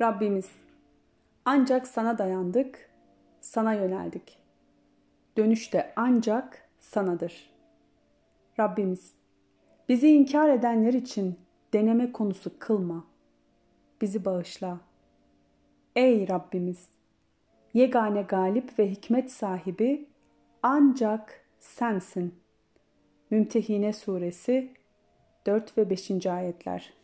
Rabbimiz, ancak sana dayandık, sana yöneldik. Dönüş de ancak sanadır. Rabbimiz, bizi inkar edenler için deneme konusu kılma. Bizi bağışla. Ey Rabbimiz! Yegane galip ve hikmet sahibi ancak sensin. Mümtehine Suresi 4 ve 5. ayetler